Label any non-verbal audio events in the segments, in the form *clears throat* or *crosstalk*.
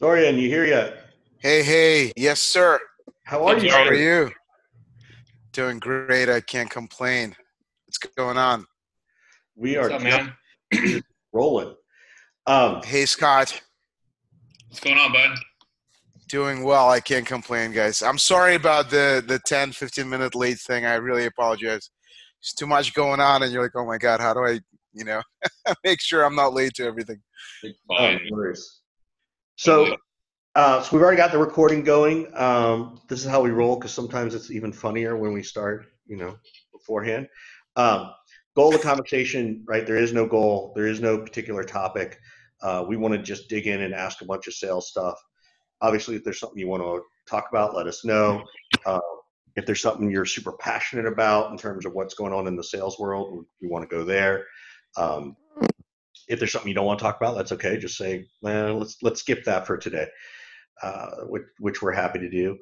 Zorian, you here yet? Hey, hey, yes, sir. How are you? How are you? Doing great. I can't complain. What's going on? We are What's up, man? *clears throat* rolling. Um, Hey, Scott. What's going on, bud? Doing well. I can't complain, guys. I'm sorry about the the 10, 15 minute late thing. I really apologize. There's too much going on, and you're like, oh my god, how do I, you know, *laughs* make sure I'm not late to everything? It's oh, fine. no worries. So, uh, so we've already got the recording going. Um, this is how we roll because sometimes it's even funnier when we start, you know, beforehand. Um, goal of the conversation, right? There is no goal. There is no particular topic. Uh, we want to just dig in and ask a bunch of sales stuff. Obviously, if there's something you want to talk about, let us know. Uh, if there's something you're super passionate about in terms of what's going on in the sales world, we, we want to go there. Um, if there's something you don't want to talk about, that's okay. Just say, eh, let's let's skip that for today, uh, which, which we're happy to do.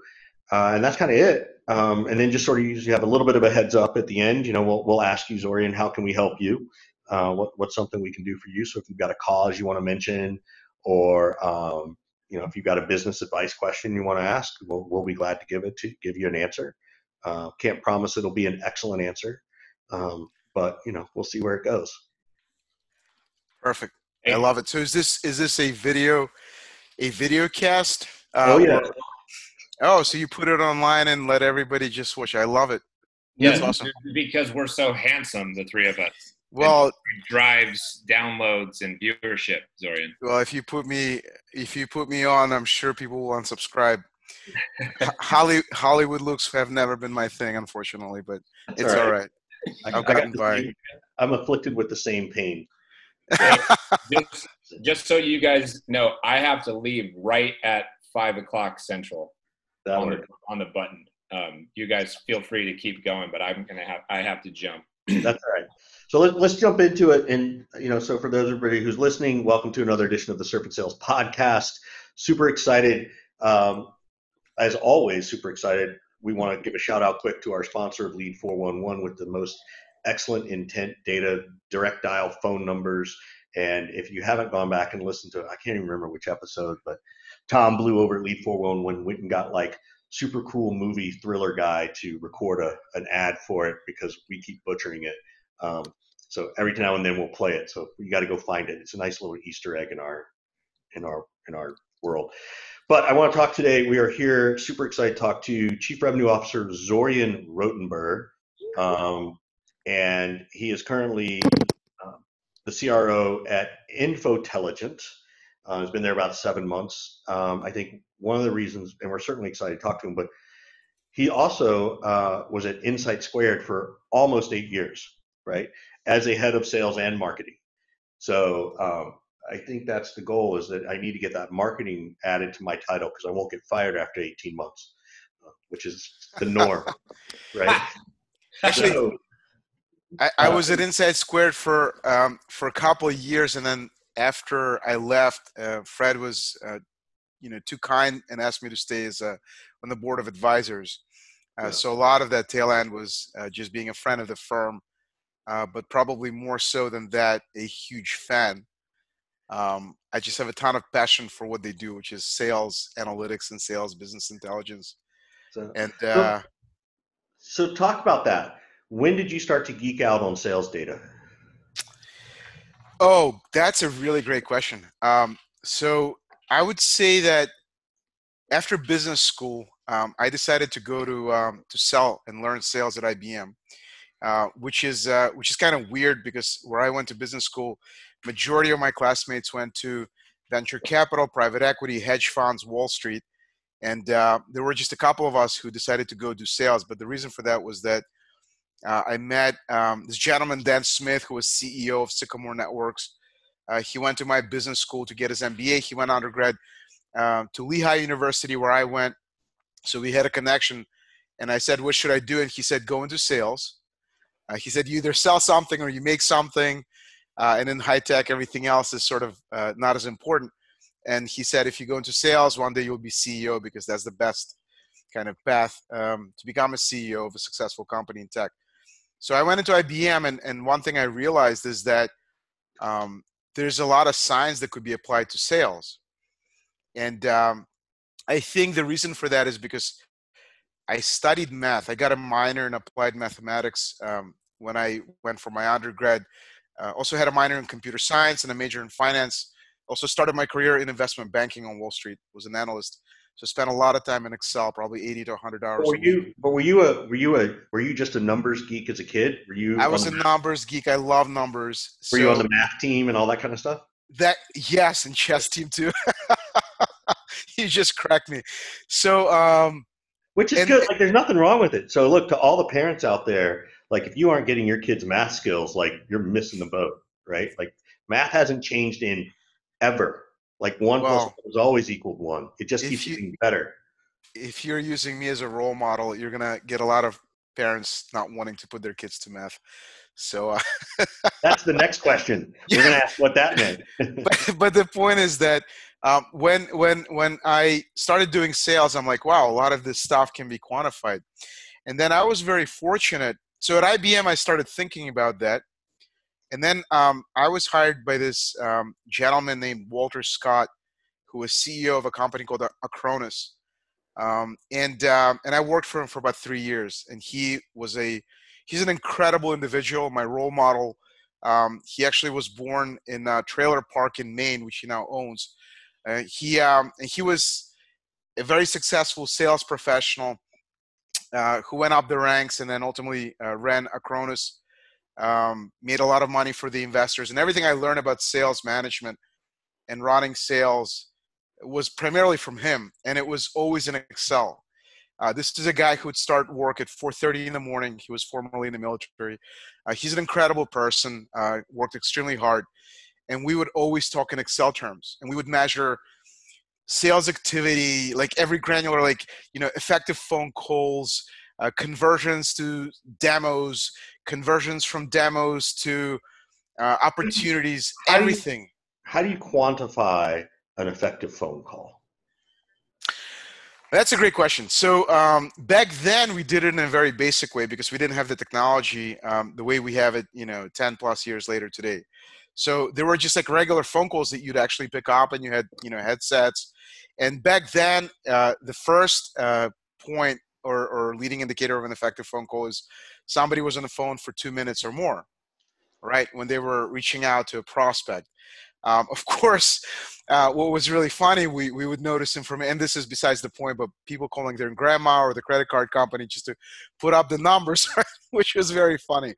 Uh, and that's kind of it. Um, and then just sort of usually have a little bit of a heads up at the end. You know, we'll we'll ask you, Zorian, how can we help you? Uh, what what's something we can do for you? So if you've got a cause you want to mention, or um, you know, if you've got a business advice question you want to ask, we'll we'll be glad to give it to give you an answer. Uh, can't promise it'll be an excellent answer, um, but you know, we'll see where it goes. Perfect. Hey. I love it. So is this is this a video, a video cast? Uh, Oh yeah. or- oh, so you put it online and let everybody just watch. I love it. Yeah, That's awesome. because we're so handsome, the three of us. Well, It drives downloads and viewership, Zorian. Well, if you put me if you put me on, I'm sure people will unsubscribe. *laughs* Holly, Hollywood looks have never been my thing, unfortunately, but That's it's all right. I, I've I got gotten by. same- I'm afflicted with the same pain. *laughs* Just, just so you guys know, I have to leave right at five o'clock central That on the, on the button. Um, you guys feel free to keep going, but I'm gonna have I have to jump. That's all right. So let, let's jump into it. And you know, so for those everybody who's listening, welcome to another edition of the Serpent Sales Podcast. Super excited. Um, as always, super excited. We want to give a shout out quick to our sponsor, of Lead 411, with the most excellent intent data, direct dial phone numbers. And if you haven't gone back and listened to it, I can't even remember which episode, but Tom blew over at Lead 411 went and got like super cool movie thriller guy to record a, an ad for it because we keep butchering it. Um, so every now and then we'll play it. So you got to go find it. It's a nice little Easter egg in our in our in our world. But I want to talk today. We are here, super excited to talk to Chief Revenue Officer Zorian Rotenberg, um, and he is currently um, the CRO at Infotelligent. Uh, he's been there about seven months. Um, I think one of the reasons, and we're certainly excited to talk to him, but he also uh, was at Insight Squared for almost eight years, right, as a head of sales and marketing. So um, I think that's the goal is that I need to get that marketing added to my title because I won't get fired after 18 months, uh, which is the norm, *laughs* right? Actually, So, I, I Uh, was at Insight Squared for um, for a couple of years, and then after I left, uh, Fred was uh, you know too kind and asked me to stay as a, on the board of advisors. Uh, Yeah. So a lot of that tail end was uh, just being a friend of the firm, uh, but probably more so than that, a huge fan. Um, I just have a ton of passion for what they do, which is sales analytics and sales business intelligence. so, And uh, so talk about that. When did you start to geek out on sales data? Oh, that's a really great question. Um, so I would say that after business school, um, I decided to go to um, to sell and learn sales at IBM, uh, which is uh, which is kind of weird because where I went to business school, majority of my classmates went to venture capital, private equity, hedge funds, Wall Street, and uh, there were just a couple of us who decided to go do sales. But the reason for that was that uh, I met um, this gentleman, Dan Smith, who was CEO of Sycamore Networks. Uh, he went to my business school to get his MBA. He went undergrad um, to Lehigh University, where I went. So we had a connection. And I said, What should I do? And he said, Go into sales. Uh, he said, You either sell something or you make something. Uh, and in high tech, everything else is sort of uh, not as important. And he said, If you go into sales, one day you'll be CEO because that's the best kind of path um, to become a CEO of a successful company in tech. So I went into IBM, and, and one thing I realized is that um, there's a lot of science that could be applied to sales. and um, I think the reason for that is because I studied math. I got a minor in applied mathematics um, when I went for my undergrad. Uh, also had a minor in computer science and a major in finance. Also started my career in investment banking on Wall Street. Was an analyst. So spent a lot of time in Excel, probably 80 to 100 hours. But were you? But were you a? Were you a? Were you just a numbers geek as a kid? Were you? I was a numbers geek. I love numbers. Were so you on the math team and all that kind of stuff? That yes, and chess team too. *laughs* you just cracked me. So, um, which is and, good. Like, there's nothing wrong with it. So, look to all the parents out there. Like, if you aren't getting your kids math skills, like you're missing the boat, right? Like, math hasn't changed in ever. Like one well, plus one is always equal to one. It just keeps you, getting better. If you're using me as a role model, you're gonna get a lot of parents not wanting to put their kids to math. So uh, *laughs* that's the next question. We're gonna ask what that meant. *laughs* but, but the point is that um, when when when I started doing sales, I'm like, wow, a lot of this stuff can be quantified. And then I was very fortunate. So at IBM, I started thinking about that, and then um, I was hired by this um, gentleman named Walter Scott, who was CEO of a company called Acronis. Um, and um, and I worked for him for about three years. And he was a he's an incredible individual, my role model. Um, he actually was born in a trailer park in Maine, which he now owns. Uh, he um, he was a very successful sales professional uh, who went up the ranks and then ultimately uh, ran Acronis um, made a lot of money for the investors, and everything I learned about sales management and running sales was primarily from him, and it was always in Excel. Uh, this is a guy who would start work at 4:30 in the morning. He was formerly in the military. Uh, he's an incredible person. Uh, worked extremely hard, and we would always talk in Excel terms, and we would measure sales activity, like every granular, like you know, effective phone calls, uh, conversions to demos, conversions from demos to uh, *clears throat* opportunities, how everything. Do you, how do you quantify an effective phone call? That's a great question. So um, back then we did it in a very basic way because we didn't have the technology um, the way we have it, you know, 10 plus years later today. So there were just like regular phone calls that you'd actually pick up and you had, you know, headsets. And back then, uh, the first uh, point or, or leading indicator of an effective phone call is somebody was on the phone for two minutes or more, right? When they were reaching out to a prospect. Um, of *laughs* course, uh, what was really funny, we, we would notice information, and this is besides the point, but people calling their grandma or the credit card company just to put up the numbers, *laughs* which was very funny.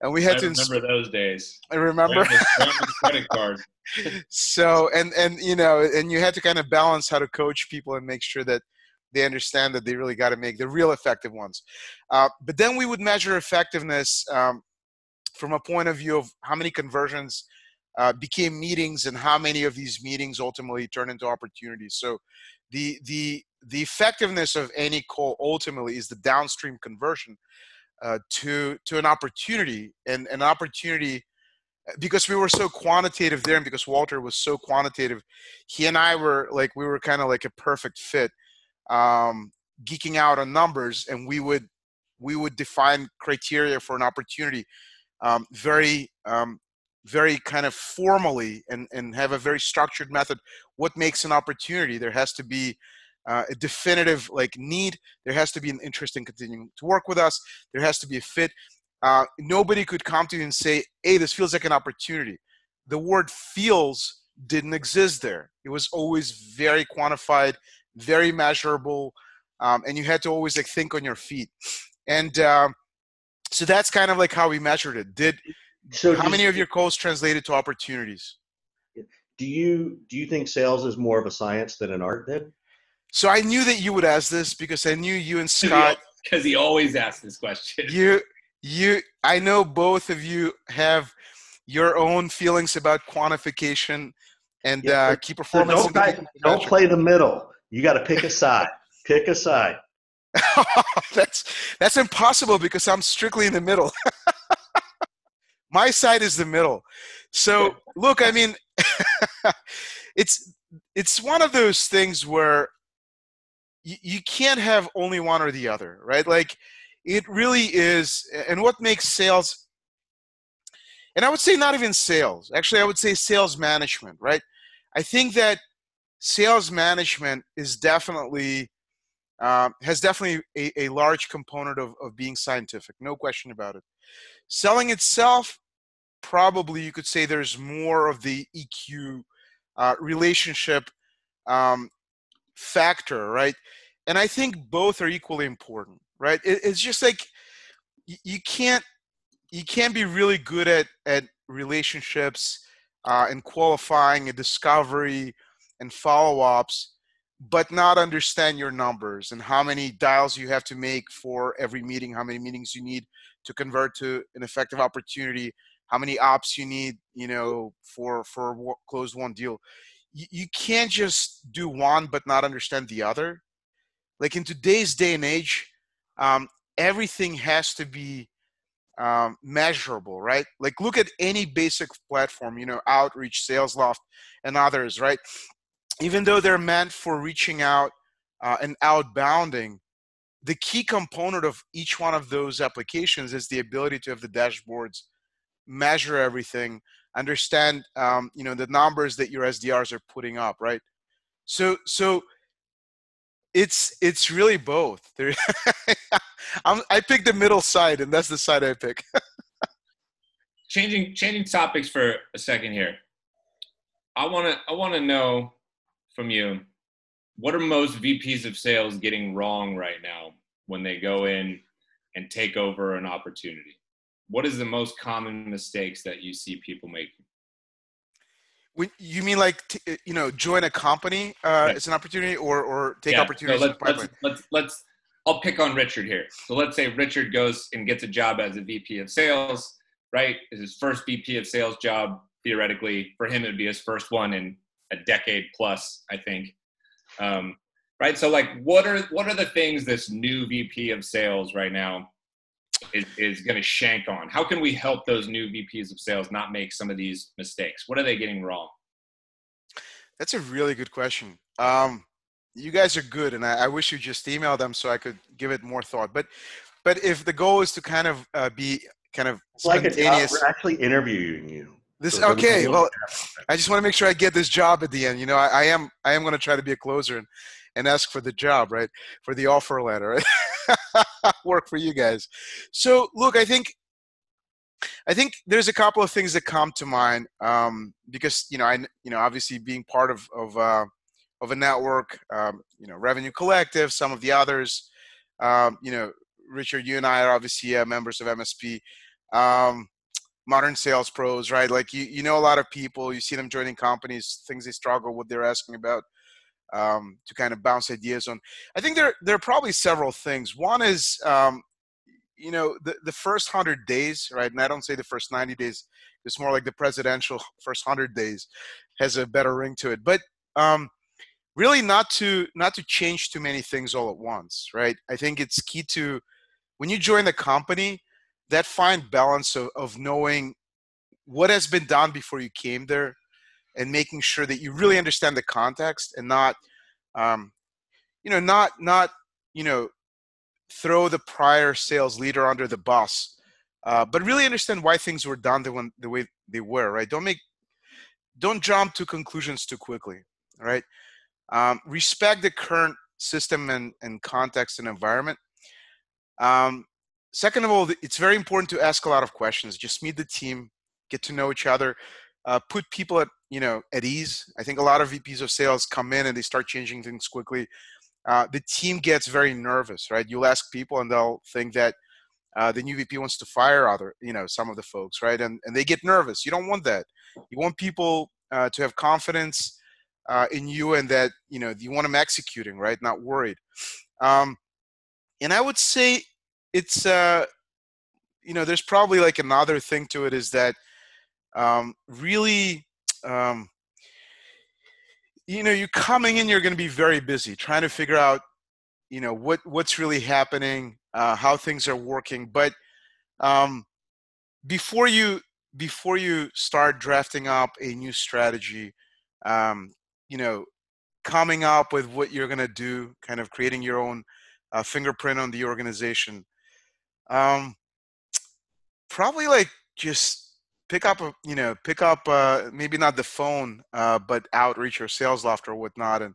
And we had I to remember those days. I remember. Grandma's, grandma's credit card. *laughs* so, and, and, you know, and you had to kind of balance how to coach people and make sure that they understand that they really got to make the real effective ones. Uh, but then we would measure effectiveness um, from a point of view of how many conversions uh, became meetings and how many of these meetings ultimately turn into opportunities. So the the the effectiveness of any call ultimately is the downstream conversion uh, to to an opportunity and an opportunity because we were so quantitative there and because Walter was so quantitative, he and I were like we were kind of like a perfect fit um, geeking out on numbers, and we would we would define criteria for an opportunity um, very um, very kind of formally and, and have a very structured method. What makes an opportunity? There has to be uh, a definitive like need. There has to be an interest in continuing to work with us. There has to be a fit. Uh, nobody could come to you and say hey this feels like an opportunity. The word feels didn't exist there. It was always very quantified very measurable, um, and you had to always like think on your feet. And um, so that's kind of like how we measured it. Did so how many of your calls translated to opportunities? Do you do you think sales is more of a science than an art then? So I knew that you would ask this because I knew you and *laughs* Scott. Because he always asks this question. You you I know both of you have your own feelings about quantification and yeah, uh, key performance. So don't, don't play the middle. You got to pick a side. pick a side. *laughs* that's that's impossible because I'm strictly in the middle. *laughs* My side is the middle. So look, I mean, *laughs* it's it's one of those things where you, you can't have only one or the other, right? Like it really is, and what makes sales, and I would say not even sales. Actually, I would say sales management, right? I think that sales management is definitely uh, has definitely a, a large component of, of being scientific, no question about it. Selling itself, probably you could say there's more of the EQ uh, relationship um, factor, right? And I think both are equally important, right? It, it's just like you, can't you can't be really good at at relationships uh, and qualifying and discovery and follow-ups but not understand your numbers and how many dials you have to make for every meeting how many meetings you need to convert to an effective opportunity how many ops you need you know for for closed won deal. You, you can't just do one but not understand the other. Like in today's day and age um, everything has to be um, measurable right? Like look at any basic platform you know outreach salesloft and others right even though they're meant for reaching out uh, and outbounding, the key component of each one of those applications is the ability to have the dashboards measure everything, understand um, you know the numbers that your SDRs are putting up, right? So so it's it's really both. *laughs* i pick the middle side, and that's the side I pick. *laughs* changing changing topics for a second here. I want to I want to know from you. What are most VPs of sales getting wrong right now when they go in and take over an opportunity? What is the most common mistakes that you see people making? When you mean like t- uh, you know join a company uh, right. as an opportunity or or take yeah. opportunities? So let's, let's, let's, let's I'll pick on Richard here. So let's say Richard goes and gets a job as a VP of sales, right? Is his first VP of sales job theoretically for him it would be his first one in a decade plus, I think. Um, right. So like, what are what are the things this new VP of sales right now is is going to shank on? How can we help those new VPs of sales not make some of these mistakes? What are they getting wrong? That's a really good question. Um, you guys are good, and I, I, wish you just email them so I could give it more thought. But but if the goal is to kind of uh, be kind of spontaneous, like we're actually interviewing you. This so okay. Well, I just want to make sure I get this job at the end. You know, I, I am I am going to try to be a closer and, and ask for the job, right? For the offer letter, right? *laughs* Work for you guys. So look, I think I think there's a couple of things that come to mind um, because you know I you know obviously being part of of uh, of a network, um, you know, Revenue Collective, some of the others, um, you know, Richard, you and I are obviously uh, members of MSP. Um, modern sales pros, right? Like you, you know a lot of people, you see them joining companies, things they struggle with, they're asking about um, to kind of bounce ideas on. I think there there are probably several things. One is um, you know the, the first hundred days, right? And I don't say the first ninety days. It's more like the presidential *laughs* first hundred days has a better ring to it. But um, really, not to not to change too many things all at once, right? I think it's key to when you join the company that fine balance of, of knowing what has been done before you came there and making sure that you really understand the context and not um, you know not not you know throw the prior sales leader under the bus uh, but really understand why things were done the, one, the way they were right? Don't make don't jump to conclusions too quickly right? Um, respect the current system and, and context and environment. Um, second of all, it's very important to ask a lot of questions. Just meet the team, get to know each other, uh, put people at you know at ease. I think a lot of VPs of sales come in and they start changing things quickly. Uh, the team gets very nervous, right? You'll ask people and they'll think that uh, the new VP wants to fire other, you know, some of the folks, right? And and they get nervous. You don't want that. You want people uh, to have confidence uh, in you and that you know you want them executing, right? Not worried. Um, and I would say it's uh you know there's probably like another thing to it is that um really um you know you're coming in you're going to be very busy trying to figure out you know what what's really happening uh how things are working but um before you before you start drafting up a new strategy um you know coming up with what you're going to do kind of creating your own uh, fingerprint on the organization um, probably like just pick up a you know pick up uh, maybe not the phone uh, but outreach or SalesLoft or whatnot and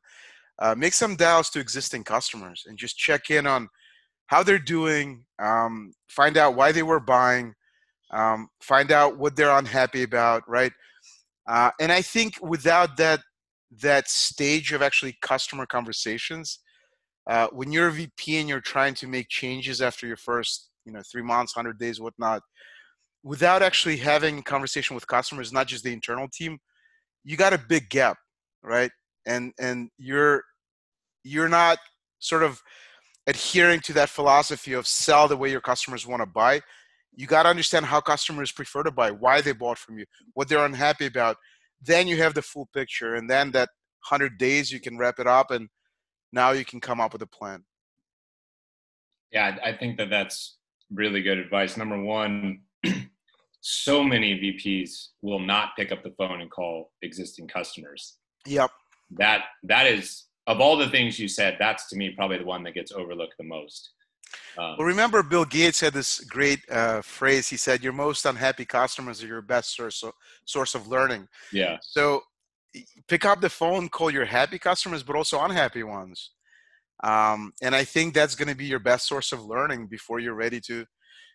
uh, make some dials to existing customers and just check in on how they're doing um, find out why they were buying um, find out what they're unhappy about right? Uh, and i think without that that stage of actually customer conversations uh, when you're a vp and you're trying to make changes after your first you know three months 100 days whatnot without actually having conversation with customers not just the internal team you got a big gap right? And and you're you're not sort of adhering to that philosophy of sell the way your customers want to buy. You got to understand how customers prefer to buy why they bought from you what they're unhappy about. Then you have the full picture and then that 100 days you can wrap it up and now you can come up with a plan. Yeah i think that that's really good advice number one *clears throat* so many vps will not pick up the phone and call existing customers yep that that is of all the things you said that's to me probably the one that gets overlooked the most um, well, remember, Bill Gates had this great uh, phrase. He said, "Your most unhappy customers are your best source of, source of learning." Yeah. So, pick up the phone, call your happy customers, but also unhappy ones. Um, and I think that's going to be your best source of learning before you're ready to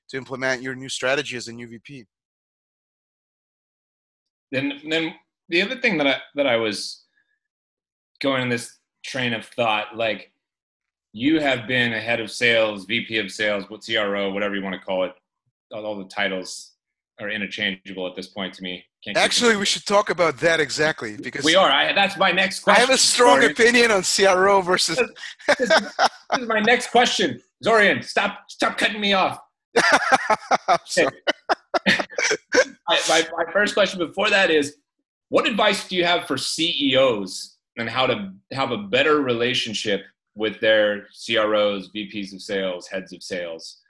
to implement your new strategy as a new VP. Then, then the other thing that I that I was going in this train of thought, like you have been a head of sales, VP of sales, what CRO, whatever you want to call it. All, all the titles are interchangeable at this point to me. Can't Actually, we should talk about that exactly because we are. I, that's my next question. I have a strong Zorian. opinion on CRO versus. this, is, this is my next question, Zorian. Stop! Stop cutting me off. *laughs* *laughs* my, my, my first question before that is, what advice do you have for CEOs and how to have a better relationship with their CROs, VPs of sales, heads of sales. Ah,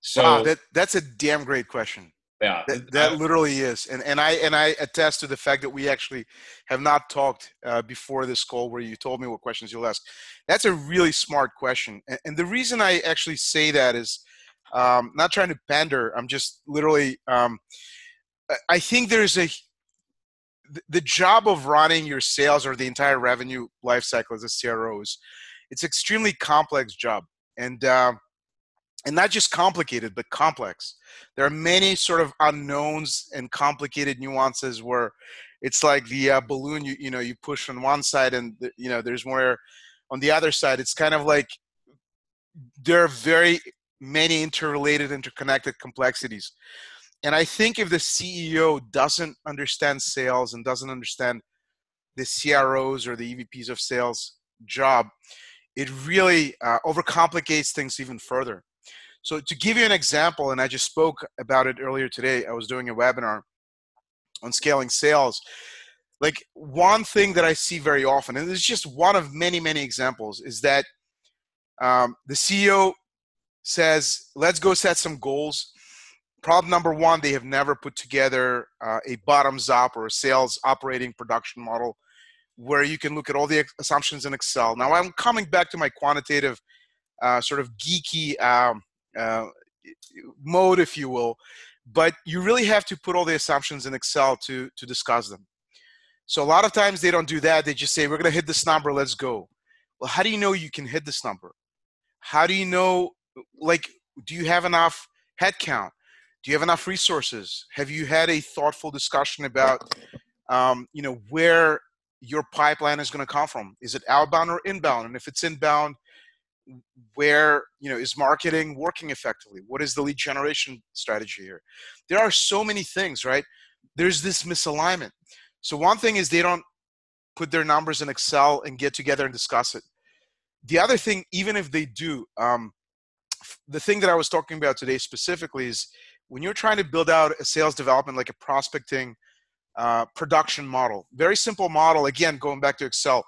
so wow, that that's a damn great question. Yeah, that, that uh, literally is, and and I and I attest to the fact that we actually have not talked uh, before this call where you told me what questions you'll ask. That's a really smart question, and, and the reason I actually say that is um, not trying to pander. I'm just literally. Um, I think there's a the job of running your sales or the entire revenue life cycle as a CRO is it's extremely complex job and uh, and not just complicated but complex. There are many sort of unknowns and complicated nuances where it's like the uh, balloon you you know you push on one side and the, you know there's more on the other side. It's kind of like there are very many interrelated interconnected complexities. And i think if the ceo doesn't understand sales and doesn't understand the cros or the evps of sales job it really uh, overcomplicates things even further. So to give you an example, and I just spoke about it earlier today, I was doing a webinar on scaling sales. Like one thing that I see very often, and it's just one of many, many examples, is that um, the CEO says, let's go set some goals. Problem number one, they have never put together uh, a bottoms up or a sales operating production model where you can look at all the assumptions in Excel. Now I'm coming back to my quantitative, uh, sort of geeky um, uh, mode, if you will, but you really have to put all the assumptions in Excel to to discuss them. So a lot of times they don't do that. They just say, "We're going to hit this number. Let's go." Well, how do you know you can hit this number? How do you know? Like, do you have enough headcount? Do you have enough resources? Have you had a thoughtful discussion about, um, you know, where your pipeline is going to come from. Is it outbound or inbound? And if it's inbound, where you know is marketing working effectively? What is the lead generation strategy here? There are so many things, right? There's this misalignment. So one thing is they don't put their numbers in Excel and get together and discuss it. The other thing, even if they do, um, the thing that I was talking about today specifically is when you're trying to build out a sales development, like a prospecting uh, production model. Very simple model. Again, going back to Excel.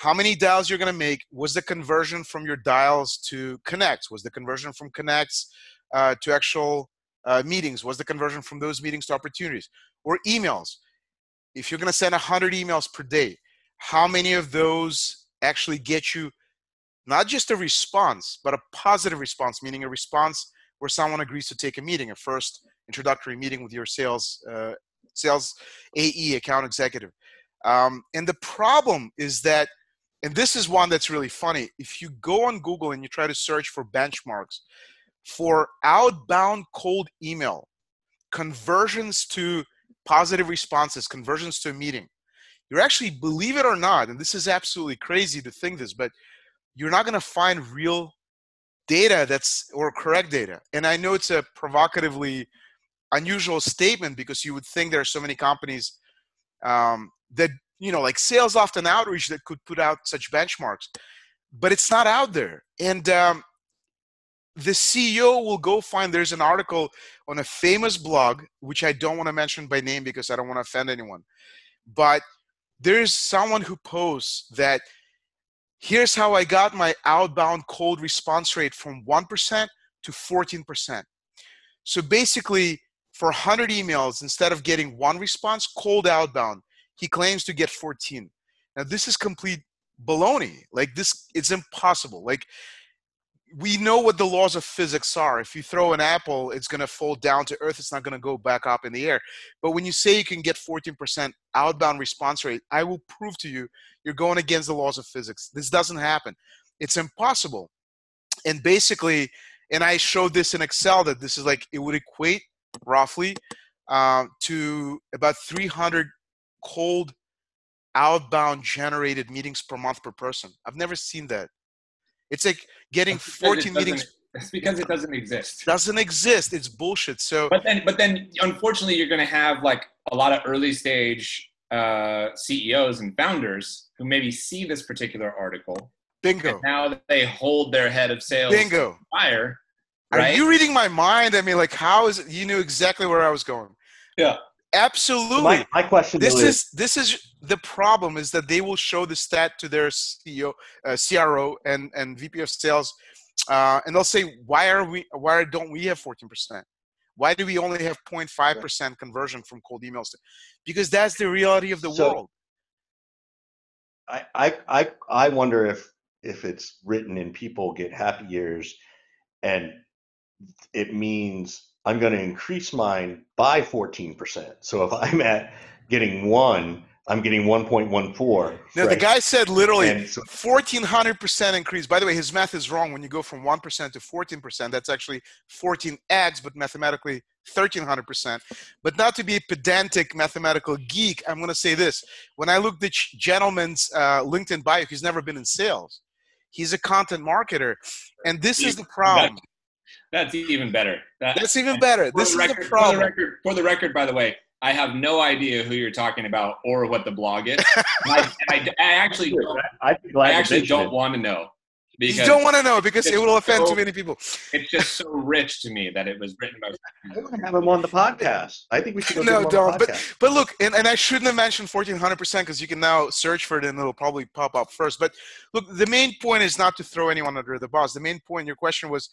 How many dials you're going to make? Was the conversion from your dials to connects? Was the conversion from connects uh, to actual uh, meetings? Was the conversion from those meetings to opportunities? Or emails? If you're going to send 100 emails per day, how many of those actually get you not just a response, but a positive response, meaning a response where someone agrees to take a meeting, a first introductory meeting with your sales uh, sales AE account executive. Um, and the problem is that, and this is one that's really funny. If you go on Google and you try to search for benchmarks for outbound cold email conversions to positive responses, conversions to a meeting, you're actually, believe it or not, and this is absolutely crazy to think this, but you're not going to find real data that's or correct data. And I know it's a provocatively unusual statement because you would think there are so many companies um, that you know like SalesLoft and outreach that could put out such benchmarks but it's not out there. And um, the ceo will go find there's an article on a famous blog which i don't want to mention by name because i don't want to offend anyone but there's someone who posts that here's how i got my outbound cold response rate from 1% to 14% so basically for 100 emails, instead of getting one response, cold outbound, he claims to get 14. Now, this is complete baloney. Like, this, it's impossible. Like, we know what the laws of physics are. If you throw an apple, it's going to fall down to earth. It's not going to go back up in the air. But when you say you can get 14% outbound response rate, I will prove to you you're going against the laws of physics. This doesn't happen. It's impossible. And basically, and I showed this in Excel that this is like, it would equate roughly uh, to about 300 cold outbound generated meetings per month per person. I've never seen that. It's like getting 14 meetings. It's because it doesn't exist. Doesn't exist. It's bullshit. So, but then, but then, unfortunately, you're going to have like a lot of early stage uh, CEOs and founders who maybe see this particular article. Bingo. now they hold their head of sales Bingo. fire Right? Are you reading my mind? I mean, like, how is it? You knew exactly where I was going. Yeah. Absolutely. My, my question this is this is the problem is that they will show the stat to their CEO, uh, CRO, and and VP of Sales, uh, and they'll say, why are we? Why don't we have fourteen percent? Why do we only have 0.5 percent conversion from cold emails? Because that's the reality of the so, world. I, I I I wonder if if it's written in people get happy years and it means I'm going to increase mine by 14%. So if I'm at getting one, I'm getting 1.14. Now, right? the guy said literally so, 1400% increase. By the way, his math is wrong. When you go from 1% to 14%, that's actually 14x, but mathematically 1300%. But not to be a pedantic mathematical geek, I'm going to say this. When I looked at gentleman's uh, LinkedIn bio, he's never been in sales. He's a content marketer. And this is the problem. That's even better. That, That's even better. This the is record, the problem. For the, record, for the record, by the way, I have no idea who you're talking about or what the blog is. I, I, I, actually, *laughs* I, I actually don't want to know. Because you don't want to know because it will offend so, too many people. It's just so rich to me that it was written by. I want to have him on the podcast. I think we should. no, don't. But but look, and, and I shouldn't have mentioned fourteen hundred percent because you can now search for it and it'll probably pop up first. But look, the main point is not to throw anyone under the bus. The main point, your question was,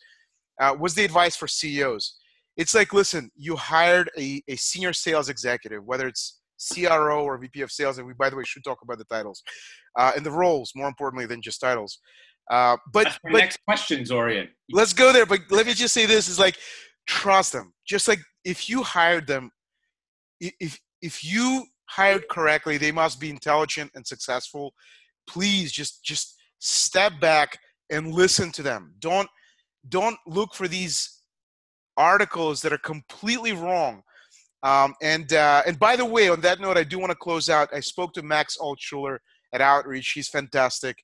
uh, was the advice for CEOs. It's like, listen, you hired a, a senior sales executive, whether it's CRO or VP of sales, and we, by the way, should talk about the titles uh, and the roles more importantly than just titles. Uh, but, but next question, Zorian. Let's go there. But let me just say this: is like trust them. Just like if you hired them, if if you hired correctly, they must be intelligent and successful. Please just just step back and listen to them. Don't don't look for these articles that are completely wrong. Um, and uh, and by the way, on that note, I do want to close out. I spoke to Max Altschuler at Outreach. He's fantastic.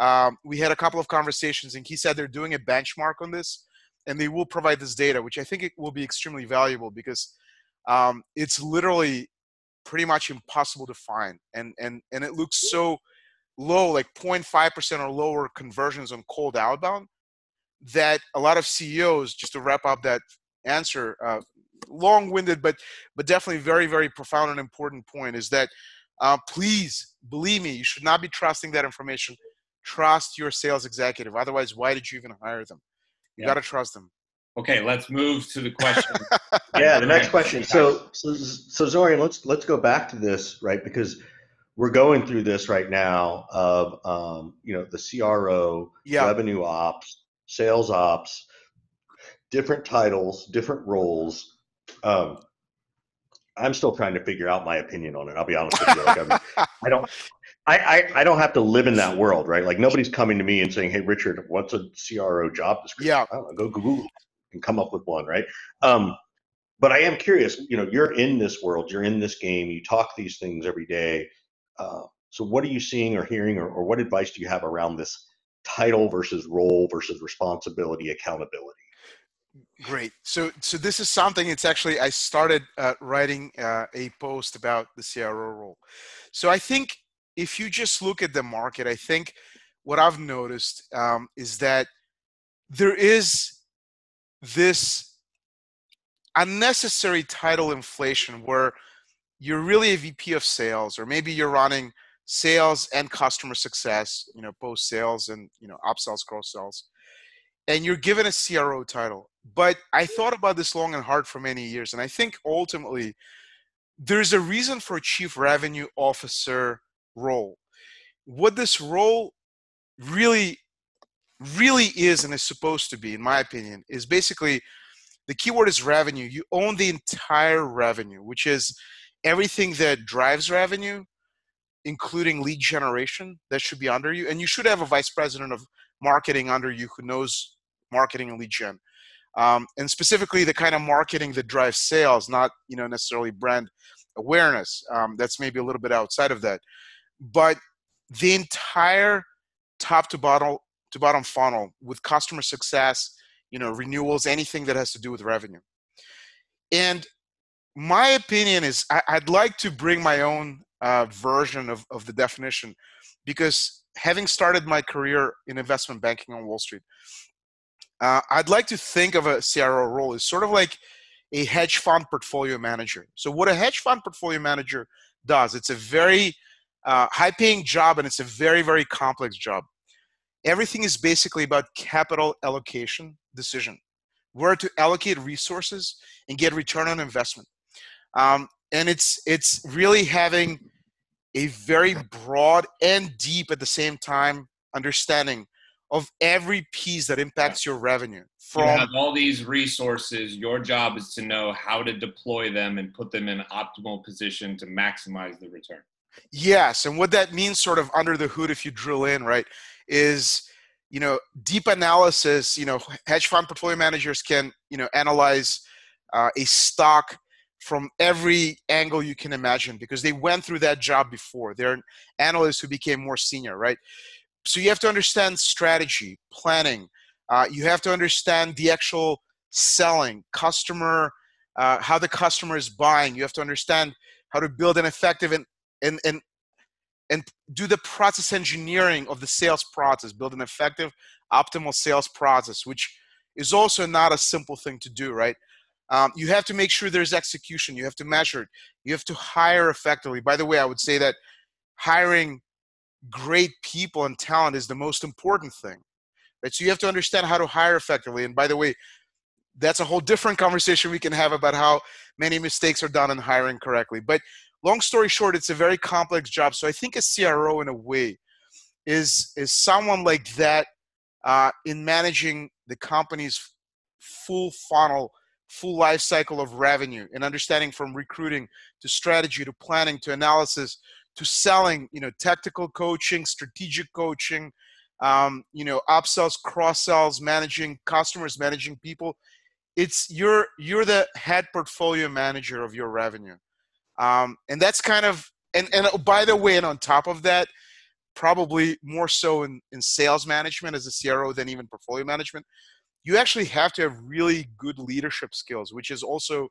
Um, we had a couple of conversations, and he said they're doing a benchmark on this, and they will provide this data, which I think it will be extremely valuable because um, it's literally pretty much impossible to find, and and and it looks so low, like 0.5% or lower conversions on cold outbound that a lot of CEOs, just to wrap up that answer, uh, long-winded, but but definitely very very profound and important point is that uh, please believe me, you should not be trusting that information. Trust your sales executive. Otherwise, why did you even hire them? You yeah. got to trust them. Okay, let's move to the question. *laughs* yeah, the next question. So, so, so Zorian, let's let's go back to this, right? Because we're going through this right now of um, you know the CRO, yeah. revenue ops, sales ops, different titles, different roles. Um, I'm still trying to figure out my opinion on it. I'll be honest with you. Like, I'm, I don't, I, I, I don't have to live in that world, right? Like nobody's coming to me and saying, "Hey, Richard, what's a CRO job description?" Yeah, I know, go Google and come up with one, right? Um, but I am curious. You know, you're in this world, you're in this game, you talk these things every day. Uh, so, what are you seeing or hearing, or, or what advice do you have around this title versus role versus responsibility, accountability? Great. So, so this is something. It's actually I started uh, writing uh, a post about the CRO role. So I think if you just look at the market, I think what I've noticed um, is that there is this unnecessary title inflation where you're really a VP of sales, or maybe you're running sales and customer success, you know, post sales and you know, upsells, cross sells, and you're given a CRO title. But I thought about this long and hard for many years, and I think ultimately there's a reason for a chief revenue officer role. What this role really, really is and is supposed to be, in my opinion, is basically the keyword is revenue. You own the entire revenue, which is everything that drives revenue, including lead generation, that should be under you. And you should have a vice president of marketing under you who knows marketing and lead gen. Um, and specifically the kind of marketing that drives sales, not you know necessarily brand awareness. Um, that's maybe a little bit outside of that, but the entire top to bottom to bottom funnel with customer success, you know, renewals, anything that has to do with revenue. And my opinion is I, would like to bring my own uh, version of, of the definition because having started my career in investment banking on Wall Street, uh, I'd like to think of a CRO role as sort of like a hedge fund portfolio manager. So, what a hedge fund portfolio manager does, it's a very uh, high paying job and it's a very, very complex job. Everything is basically about capital allocation decision, where to allocate resources and get return on investment. Um, and it's it's really having a very broad and deep at the same time understanding of every piece that impacts your revenue. From you have all these resources. Your job is to know how to deploy them and put them in an optimal position to maximize the return. Yes, and what that means, sort of under the hood, if you drill in, right, is you know deep analysis. You know, hedge fund portfolio managers can you know analyze uh, a stock from every angle you can imagine because they went through that job before. They're analysts who became more senior, right? So you have to understand strategy, planning. Uh, you have to understand the actual selling, customer, uh, how the customer is buying. You have to understand how to build an effective and and and and do the process engineering of the sales process, build an effective, optimal sales process, which is also not a simple thing to do, right? Um, you have to make sure there's execution. You have to measure it. You have to hire effectively. By the way, I would say that hiring great people and talent is the most important thing. Right? So you have to understand how to hire effectively. And by the way, that's a whole different conversation we can have about how many mistakes are done in hiring correctly. But long story short, it's a very complex job. So I think a CRO, in a way, is is someone like that uh, in managing the company's full funnel full life cycle of revenue and understanding from recruiting to strategy to planning to analysis to selling you know tactical coaching strategic coaching um, you know upsells cross sells managing customers managing people. It's you're you're the head portfolio manager of your revenue. Um, and that's kind of and and oh, by the way and on top of that probably more so in, in sales management as a cro than even portfolio management you actually have to have really good leadership skills, which is also,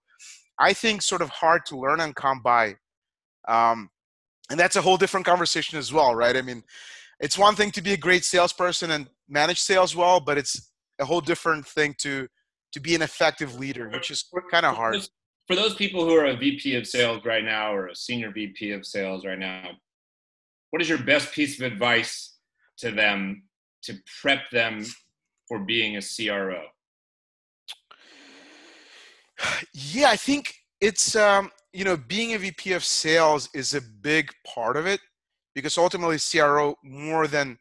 I think, sort of hard to learn and come by. Um, and that's a whole different conversation as well, right? I mean, it's one thing to be a great salesperson and manage sales well, but it's a whole different thing to to be an effective leader, which is kind of hard. For those people who are a VP of sales right now or a senior VP of sales right now, what is your best piece of advice to them to prep them for being a CRO? Yeah, I think it's um, you know being a VP of sales is a big part of it because ultimately CRO more than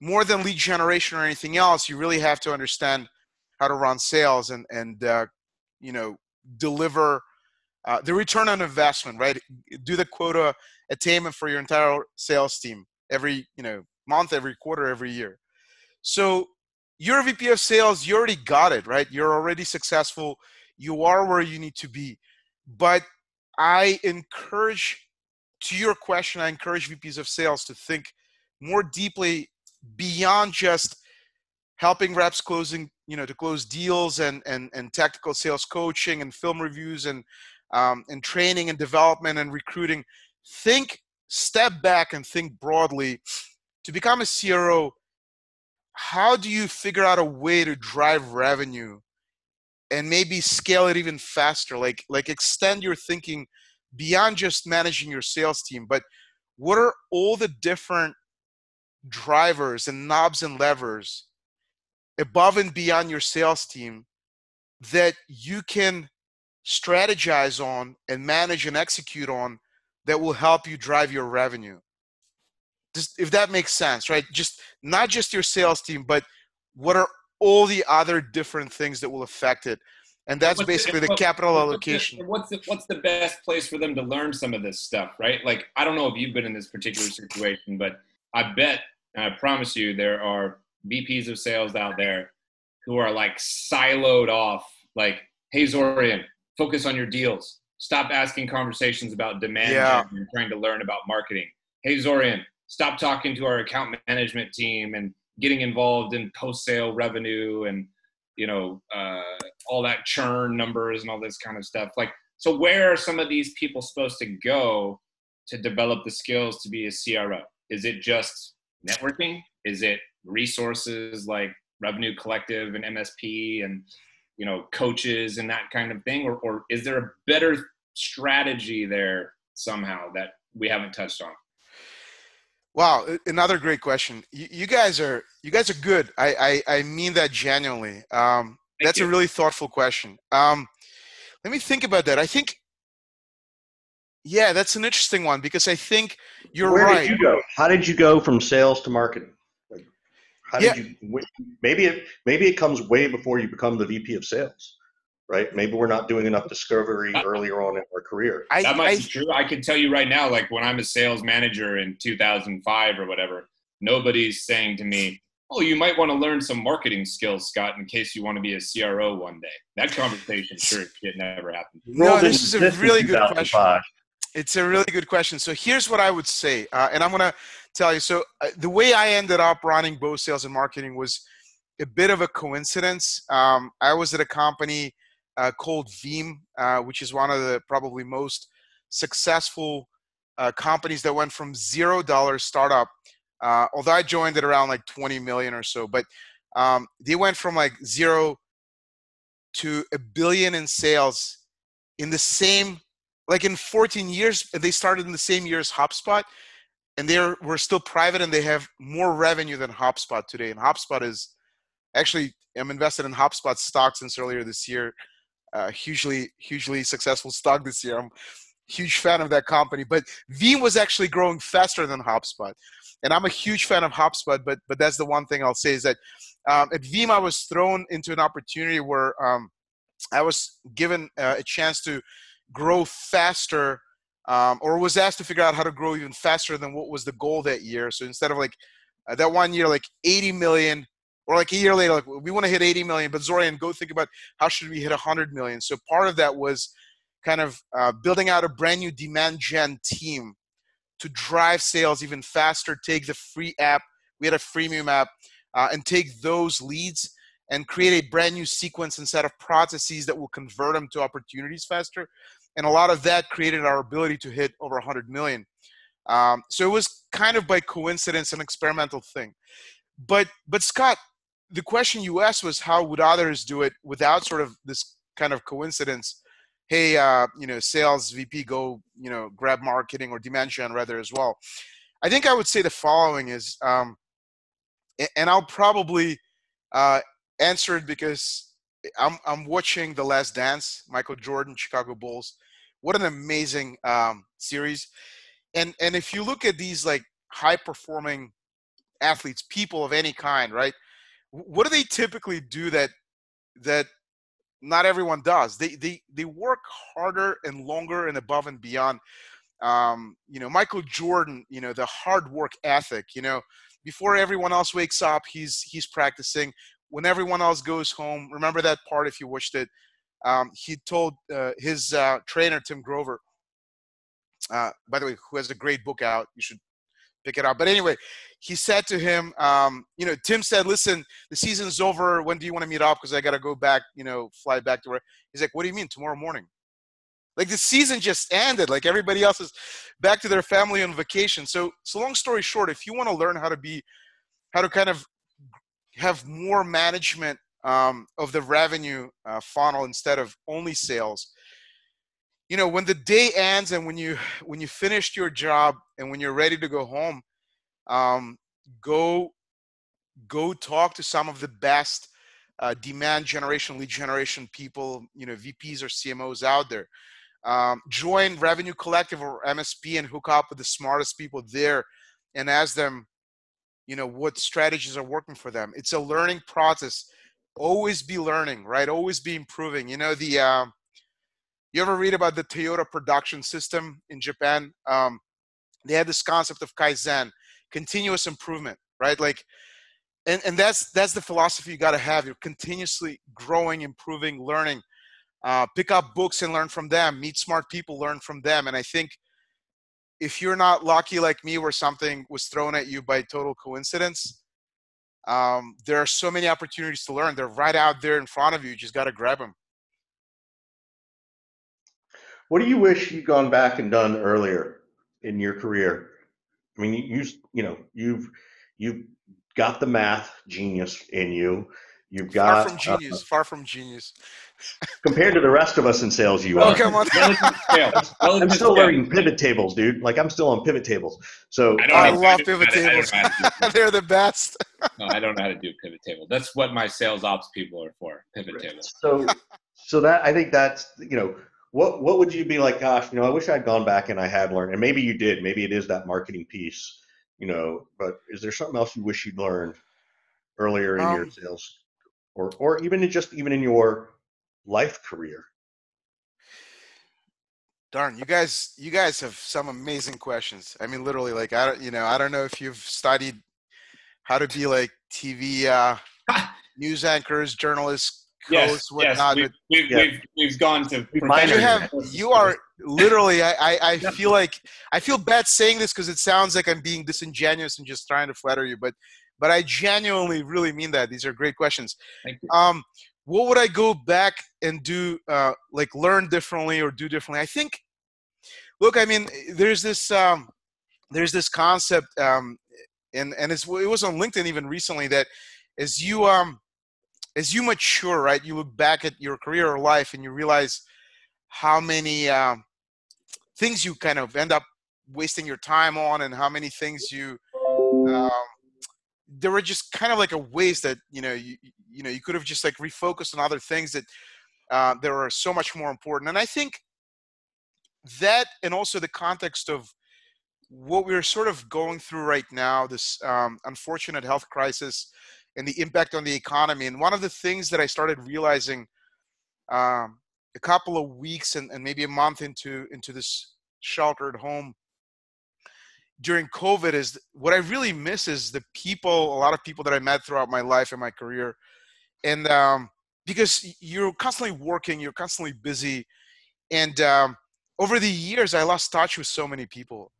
more than lead generation or anything else, you really have to understand how to run sales and and uh, you know deliver uh, the return on investment, right? Do the quota attainment for your entire sales team every you know month, every quarter, every year. So you're a VP of sales, you already got it, right? You're already successful. You are where you need to be. But I encourage, to your question, I encourage VPs of sales to think more deeply beyond just helping reps closing, you know, to close deals and and and tactical sales coaching and film reviews and um, and training and development and recruiting. Think, step back and think broadly. To become a CRO, how do you figure out a way to drive revenue and maybe scale it even faster? Like like extend your thinking beyond just managing your sales team but what are all the different drivers and knobs and levers above and beyond your sales team that you can strategize on and manage and execute on that will help you drive your revenue just if that makes sense, right? Just not just your sales team, but what are all the other different things that will affect it? And that's what's basically the, the capital what's allocation. The, what's the, what's the best place for them to learn some of this stuff, right? Like, I don't know if you've been in this particular situation, but I bet, and I promise you, there are VPs of sales out there who are like siloed off, like, hey, Zorian, focus on your deals. Stop asking conversations about demand yeah. and trying to learn about marketing. Hey, Zorian, stop talking to our account management team and getting involved in post sale revenue and you know uh, all that churn numbers and all this kind of stuff. Like so where are some of these people supposed to go to develop the skills to be a cro is it just networking? Is it resources like revenue collective and msp and you know coaches and that kind of thing? Or, or is there a better strategy there somehow that we haven't touched on Wow, another great question. You, you, guys are you guys are good. I I, I mean that genuinely. Um, that's you. a really thoughtful question. Um, let me think about that. I think, yeah, that's an interesting one because I think you're Where right. Where did you go? How did you go from sales to marketing? How did yeah. you? Maybe it maybe it comes way before you become the VP of sales right? Maybe we're not doing enough discovery earlier on in our career. I, that might I, be true. I can tell you right now, like when I'm a sales manager in 2005 or whatever, nobody's saying to me, "Oh, you might want to learn some marketing skills, Scott, in case you want to be a CRO one day." That conversation sure it never happened. No, this is a really good question. It's a really good question. So here's what I would say, uh, and I'm gonna tell you. So uh, the way I ended up running both sales and marketing was a bit of a coincidence. Um, I was at a company uh, called Veeam, uh, which is one of the probably most successful uh, companies that went from zero dollar startup. Uh, although I joined at around like 20 million or so, but um, they went from like zero to a billion in sales in the same, like in 14 years. They started in the same year as HubSpot, and they were still private, and they have more revenue than HubSpot today. And HubSpot is actually I'm invested in HubSpot stock since earlier this year uh, hugely hugely successful stock this year. I'm huge fan of that company. But Veeam was actually growing faster than HubSpot, and I'm a huge fan of HubSpot. But but that's the one thing I'll say is that um, at Veeam I was thrown into an opportunity where um, I was given uh, a chance to grow faster. Um, or was asked to figure out how to grow even faster than what was the goal that year. So instead of like uh, that one year, like 80 million, or like a year later, like we want to hit 80 million, but Zorian, go think about how should we hit 100 million. So part of that was kind of uh, building out a brand new demand gen team to drive sales even faster. Take the free app, we had a freemium app, uh, and take those leads and create a brand new sequence and set of processes that will convert them to opportunities faster. And a lot of that created our ability to hit over 100 million. Um, so it was kind of by coincidence an experimental thing. But but Scott, the question you asked was how would others do it without sort of this kind of coincidence? Hey uh, you know sales vp go you know grab marketing or gen rather as well. I think i would say the following is um, and i'll probably uh, answer it because I'm, I'm watching the last dance michael jordan chicago bulls. What an amazing um, series. And and if you look at these like high performing athletes people of any kind right what do they typically do that that not everyone does. They they they work harder and longer and above and beyond. Um, you know, Michael Jordan, you know, the hard work ethic, you know, before everyone else wakes up, he's he's practicing. When everyone else goes home, remember that part if you watched it. Um, he told uh, his uh, trainer Tim Grover, uh, by the way, who has a great book out. You should pick it up. But anyway, he said to him, um, you know, Tim said, listen, the season's over. When do you want to meet up? Because I got to go back, you know, fly back to where. He's like, what do you mean tomorrow morning? Like the season just ended. Like everybody else is back to their family on vacation. So, so long story short, if you want to learn how to be, how to kind of have more management um, of the revenue uh, funnel instead of only sales, you know when the day ends and when you when you finished your job and when you're ready to go home um, go go talk to some of the best uh, demand generation lead generation people you know vps or cmos out there. Um, join revenue collective or msp and hook up with the smartest people there and ask them you know what strategies are working for them. It's a learning process. Always be learning right? Always be improving. You know the uh, you ever read about the Toyota production system in Japan? Um, they had this concept of kaizen, continuous improvement, right? Like, and, and that's that's the philosophy you got to have. You're continuously growing, improving, learning. Uh, pick up books and learn from them. Meet smart people, learn from them. And I think if you're not lucky like me, where something was thrown at you by total coincidence, um, there are so many opportunities to learn. They're right out there in front of you. You just got to grab them. What do you wish you'd gone back and done earlier in your career? I mean, you you know you've you've got the math genius in you. You've got far from genius. Uh, far from genius. compared to the rest of us in sales, you oh, are. Come on. *laughs* I'm still learning pivot tables, dude. Like I'm still on pivot tables. So I, I love pivot tables. *laughs* They're the best. no, I don't know how to do pivot table. That's what my sales ops people are for. Pivot right. tables. So, so that I think that's you know what what would you be like gosh you know i wish i'd gone back and i had learned and maybe you did maybe it is that marketing piece you know but is there something else you wish you'd learned earlier in um, your sales or or even in just even in your life career? Darn you guys you guys have some amazing questions. I mean literally like i don't you know i don't know if you've studied how to be like tv uh *laughs* news anchors journalists yes, yes, we've, we've, yeah. we've, we've, gone to. You have you are literally. I, I, I feel like I feel bad saying this because it sounds like I'm being disingenuous and just trying to flatter you, but but I genuinely really mean that. These are great questions. Um, what would I go back and do? Uh, like learn differently or do differently? I think. Look, I mean, there's this um, there's this concept, um, and and it's, it was on LinkedIn even recently that as you um as you mature, right, you look back at your career or life and you realize how many um, things you kind of end up wasting your time on and how many things you um, there were just kind of like a waste that you know you you know you could have just like refocused on other things that uh, there are so much more important. And i think that and also the context of what we're sort of going through right now this um, unfortunate health crisis and the impact on the economy. And one of the things that I started realizing um, a couple of weeks and, and maybe a month into into this sheltered home during COVID is what I really miss is the people, a lot of people that I met throughout my life and my career. And um, because you're constantly working, you're constantly busy. And um, over the years, I lost touch with so many people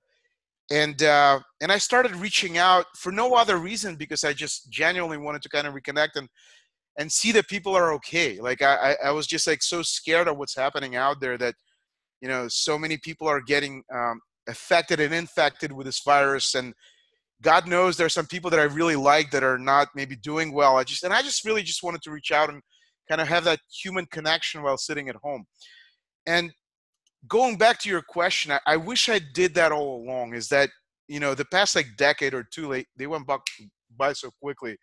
and uh, and I started reaching out for no other reason because I just genuinely wanted to kind of reconnect and and see that people are okay. Like I I was just like so scared of what's happening out there that you know so many people are getting um, affected and infected with this virus and God knows there are some people that I really like that are not maybe doing well. I just and I just really just wanted to reach out and kind of have that human connection while sitting at home. And going back to your question, I, I, wish I did that all along. Is that you know the past like decade or two, late they went by, so quickly,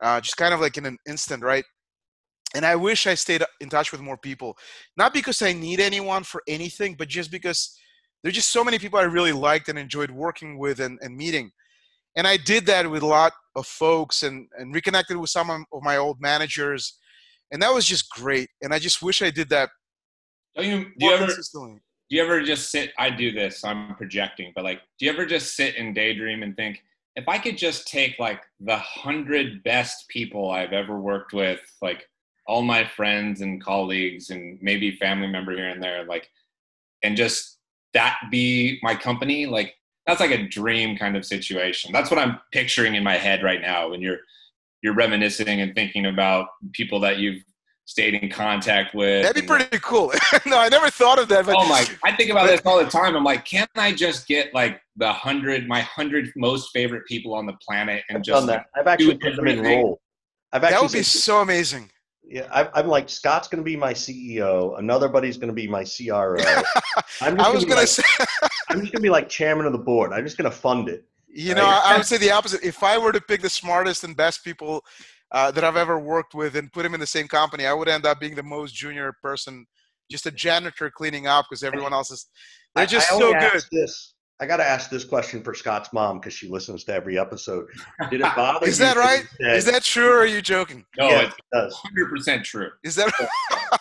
uh, just kind of like in an instant, right? And I wish I stayed in touch with more people, not because I need anyone for anything, but just because there's just so many people I really liked and enjoyed working with and, and meeting. And I did that with a lot of folks and, and reconnected with some of my old managers and that was just great. And I just wish I did that. Don't you, do you ever do you ever just sit? I do this. I'm projecting, but like, do you ever just sit and daydream and think, if I could just take like the hundred best people I've ever worked with, like all my friends and colleagues, and maybe family member here and there, like, and just that be my company, like that's like a dream kind of situation. That's what I'm picturing in my head right now when you're you're reminiscing and thinking about people that you've stayed in contact with. That'd be pretty cool. *laughs* no, I never thought of that. But, oh my! I think about but, this all the time. I'm like, can't I just get like the hundred, my hundred most favorite people on the planet, and I've just done that. I've actually put them in role. I've actually that would be so amazing. Yeah, I, am like Scott's going to be my CEO. Another buddy's going to be my CRO. *laughs* I'm just I was going like, to say, *laughs* I'm just going to be like chairman of the board. I'm just going to fund it. You right? know, I would say the opposite. If I were to pick the smartest and best people uh, that I've ever worked with and put him in the same company, I would end up being the most junior person, just a janitor cleaning up because everyone else is. They're just I, I so good. This. I got to ask this question for Scott's mom because she listens to every episode. Did it *laughs* bother Is that right? Said, is that true or are you joking? No, yeah, it does. 100% true. Is that *laughs*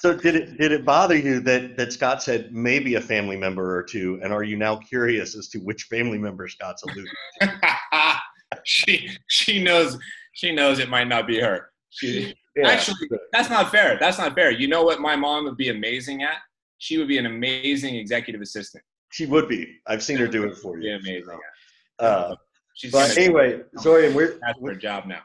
So did it did it bother you that that Scott said maybe a family member or two and are you now curious as to which family member Scott's alluding to? *laughs* she she knows she knows it might not be her. She, yeah, actually that's not fair. That's not fair. You know what my mom would be amazing at? She would be an amazing executive assistant. She would be. I've seen her do it for you. Amazing. Uh, She's but anyway, Zorian, we're that's her job now.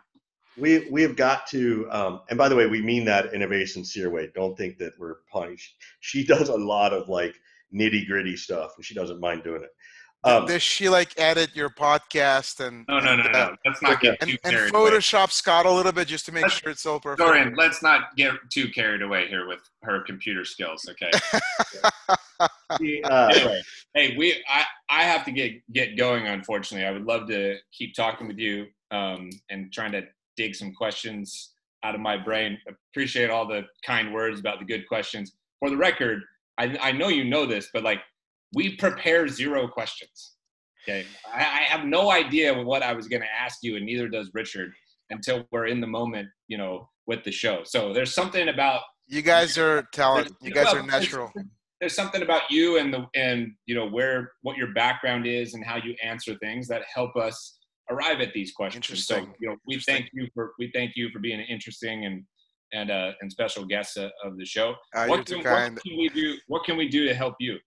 We we have got to, um, and by the way, we mean that in a very sincere way. Don't think that we're punished. She does a lot of like nitty gritty stuff, and she doesn't mind doing it. Um, Does she like edit your podcast and? No, no, no, no. Uh, let's not get and, too and Photoshop away. Scott a little bit just to make let's, sure it's all perfect. Zorian, let's not get too carried away here with her computer skills. Okay. *laughs* uh, anyway, hey, we I I have to get get going. Unfortunately, I would love to keep talking with you um, and trying to dig some questions out of my brain. Appreciate all the kind words about the good questions. For the record, I I know you know this, but like we prepare zero questions. Okay. I, I have no idea what I was going to ask you, and neither does Richard until we're in the moment, you know, with the show. So there's something about you guys are talent. You guys well, are natural. There's, there's something about you and the and you know where what your background is and how you answer things that help us arrive at these questions. So you know we thank you for we thank you for being an interesting and and uh, and special guest uh, of the show. Uh, what, can, what can we do? What can we do to help you?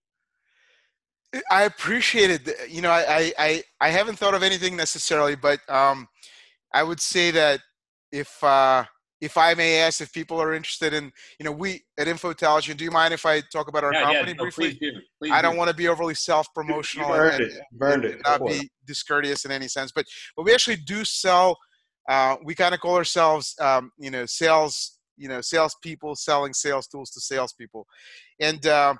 I appreciate it. You know, I, I, I haven't thought of anything necessarily, but um, I would say that if uh, if I may ask if people are interested in, you know, we at Infotelligent, do you mind if I talk about our yeah, company yeah, no, briefly? Please do. Please I don't do. want to be overly self-promotional burned and, it. Burned and, and not be discourteous in any sense, but but we actually do sell. Uh, we kind of call ourselves, um, you know, sales, you know, salespeople selling sales tools to salespeople, and uh,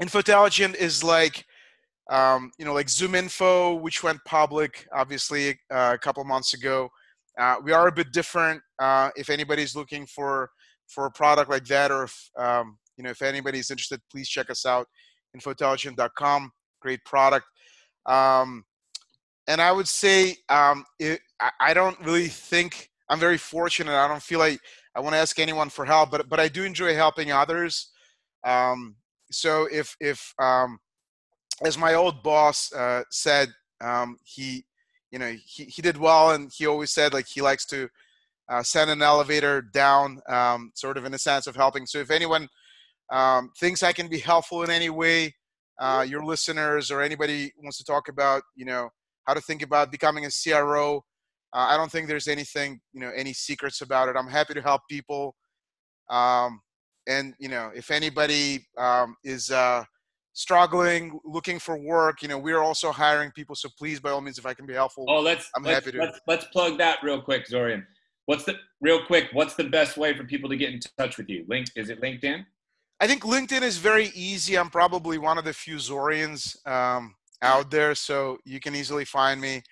Infotelligent is like um, you know, like ZoomInfo, which went public obviously uh, a couple months ago. Uh, we are a bit different. Uh, if anybody's looking for for a product like that, or if um, you know, if anybody's interested, please check us out. Infotelligent.com, great product. Um, and I would say um, it, I, I don't really think I'm very fortunate. I don't feel like I want to ask anyone for help, but but I do enjoy helping others. Um, so if if um, as my old boss uh, said, um, he, you know, he, he did well, and he always said like he likes to uh, send an elevator down, um, sort of in a sense of helping. So if anyone um, thinks I can be helpful in any way, uh, your listeners or anybody wants to talk about, you know, how to think about becoming a CRO, uh, I don't think there's anything, you know, any secrets about it. I'm happy to help people. Um, and you know, if anybody um, is uh, struggling, looking for work, you know, we're also hiring people. So please, by all means, if I can be helpful, oh, let's I'm let's, happy to. Let's, let's plug that real quick, Zorian. What's the real quick? What's the best way for people to get in touch with you? Link is it LinkedIn? I think LinkedIn is very easy. I'm probably one of the few Zorians um, out there, so you can easily find me.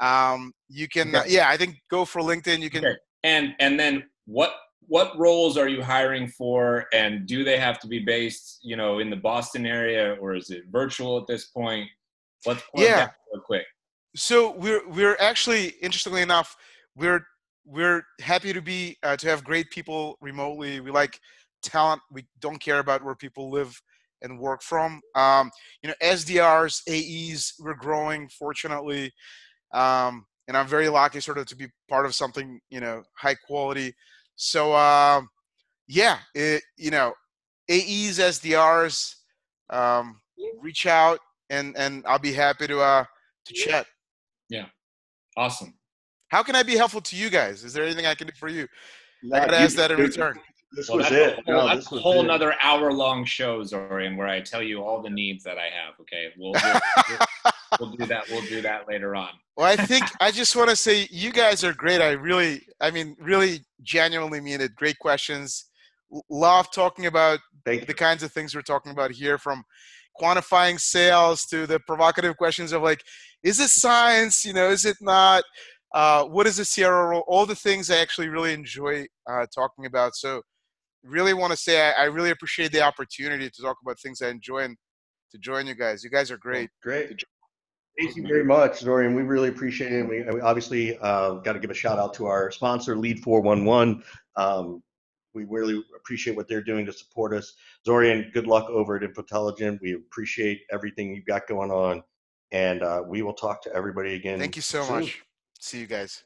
Um, you can, okay. uh, yeah, I think go for LinkedIn. You can, okay. and and then what what roles are you hiring for and do they have to be based you know in the boston area or is it virtual at this point let's yeah real quick so we're we're actually interestingly enough we're we're happy to be uh, to have great people remotely. We like talent. We don't care about where people live and work from. Um, you know, SDRs, AEs, we're growing. Fortunately, um, and I'm very lucky, sort of, to be part of something you know high quality. So uh, yeah, it, you know, AEs, SDRs, um, reach out and and I'll be happy to uh to chat. Yeah, awesome. How can I be helpful to you guys? Is there anything I can do for you? I gotta ask that in return. This Well, was that's it. A whole, No, that's this a whole it. nother hour long show, Zorian, where I tell you all the needs that I have. Okay, we'll we'll, *laughs* we'll do that. We'll do that later on. Well, I think I just want to say you guys are great. I really, I mean, really genuinely mean it. Great questions. Love talking about Thank the kinds of things we're talking about here from quantifying sales to the provocative questions of like, is it science? You know, is it not? Uh, what is a CRO role? All the things I actually really enjoy uh, talking about. So, really want to say I, I really appreciate the opportunity to talk about things I enjoy and to join you guys. You guys are great. Great. Thank you very much, Zorian. We really appreciate it. And we, we obviously uh, got to give a shout out to our sponsor, Lead 411. Um, we really appreciate what they're doing to support us. Zorian, good luck over at Infotelligent. We appreciate everything you've got going on. And uh, we will talk to everybody again. Thank you so soon. much. See you guys.